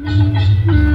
Mm-hmm.